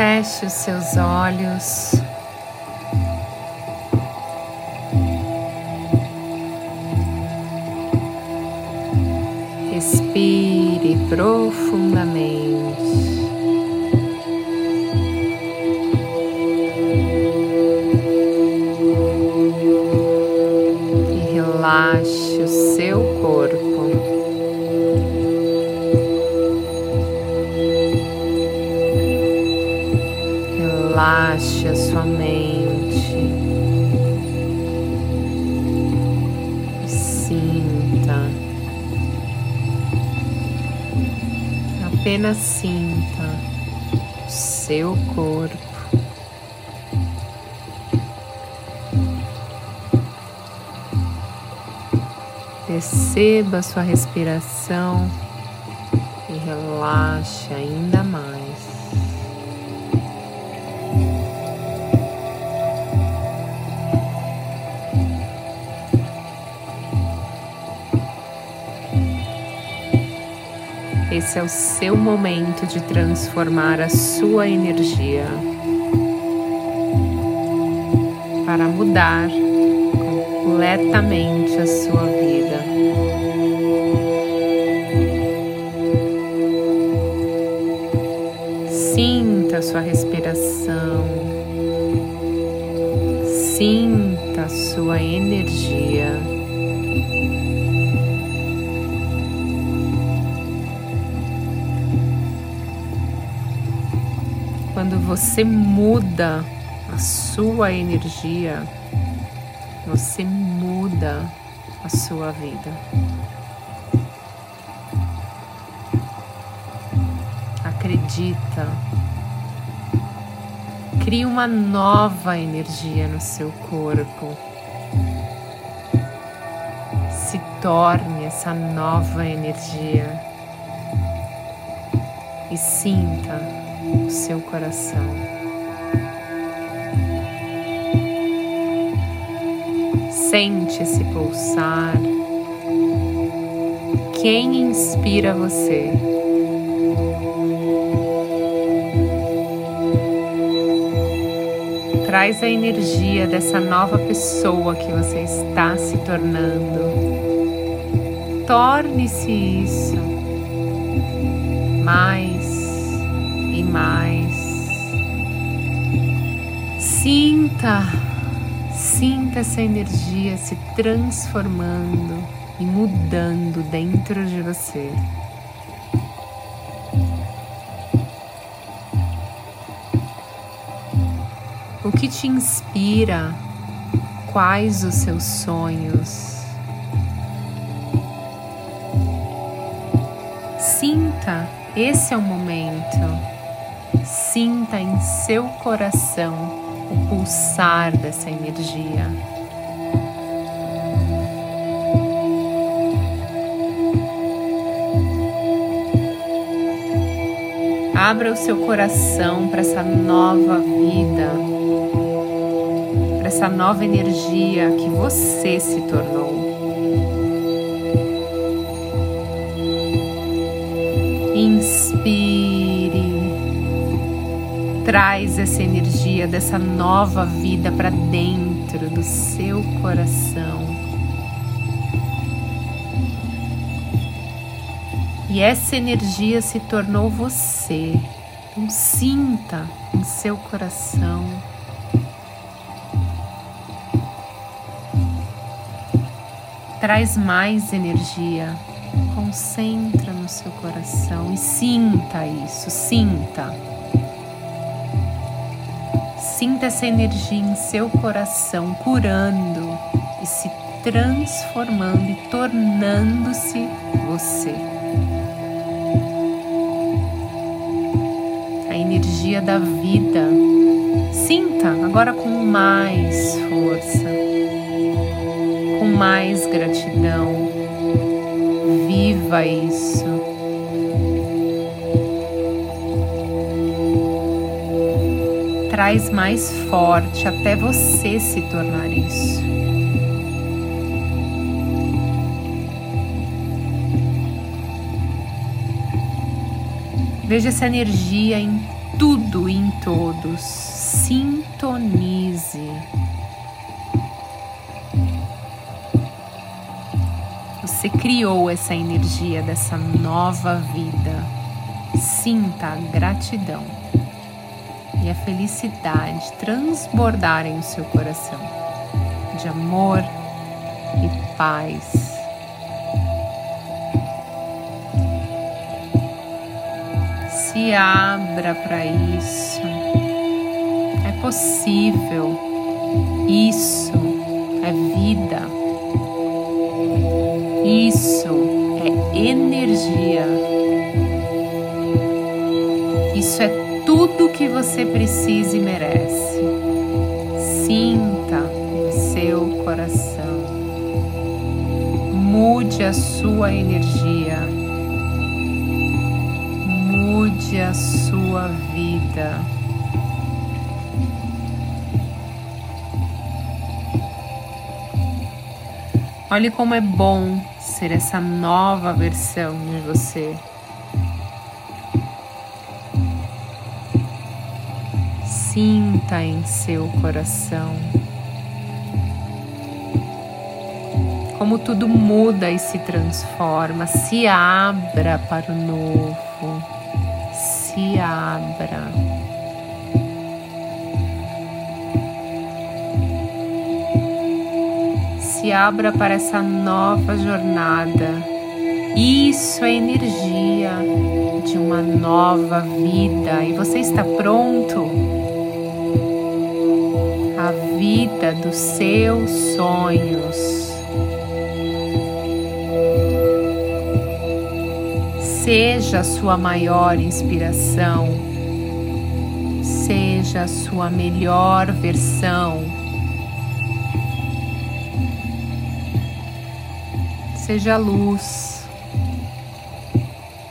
Feche os seus olhos. Respire profundamente. Relaxe a sua mente. Sinta. Apenas sinta o seu corpo. Perceba sua respiração e relaxe ainda mais. Esse é o seu momento de transformar a sua energia para mudar completamente a sua vida. Sinta a sua respiração, sinta a sua energia. Você muda a sua energia, você muda a sua vida. Acredita. Crie uma nova energia no seu corpo. Se torne essa nova energia e sinta o seu coração. Sente esse pulsar. Quem inspira você? Traz a energia dessa nova pessoa que você está se tornando. Torne-se isso mais mais. Sinta, sinta essa energia se transformando e mudando dentro de você. O que te inspira? Quais os seus sonhos? Sinta, esse é o momento. Sinta em seu coração o pulsar dessa energia. Abra o seu coração para essa nova vida, para essa nova energia que você se tornou. Inspire, traz essa energia dessa nova vida para dentro do seu coração. E essa energia se tornou você. Então sinta em seu coração. Traz mais energia. Concentra no seu coração e sinta isso, sinta. Sinta essa energia em seu coração curando e se transformando e tornando-se você. A energia da vida. Sinta agora com mais força, com mais gratidão. Viva isso. Traz mais forte até você se tornar isso. Veja essa energia em tudo e em todos. Sintonize. Você criou essa energia dessa nova vida. Sinta a gratidão e a felicidade transbordarem o seu coração de amor e paz. Se abra para isso. É possível. Isso é vida. Isso é energia. Isso é tudo que você precisa e merece. Sinta em seu coração. Mude a sua energia. Mude a sua vida. Olhe como é bom ser essa nova versão de você. Sinta em seu coração como tudo muda e se transforma. Se abra para o novo, se abra. Se abra para essa nova jornada. Isso é energia de uma nova vida e você está pronto? A vida dos seus sonhos. Seja a sua maior inspiração, seja a sua melhor versão. Seja luz,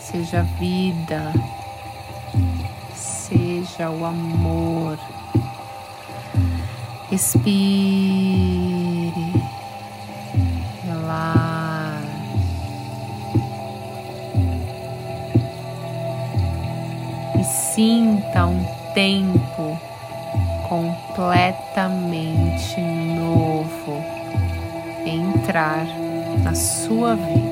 seja vida, seja o amor. Respire, relaxe. E sinta um tempo completamente novo entrar na sua vida.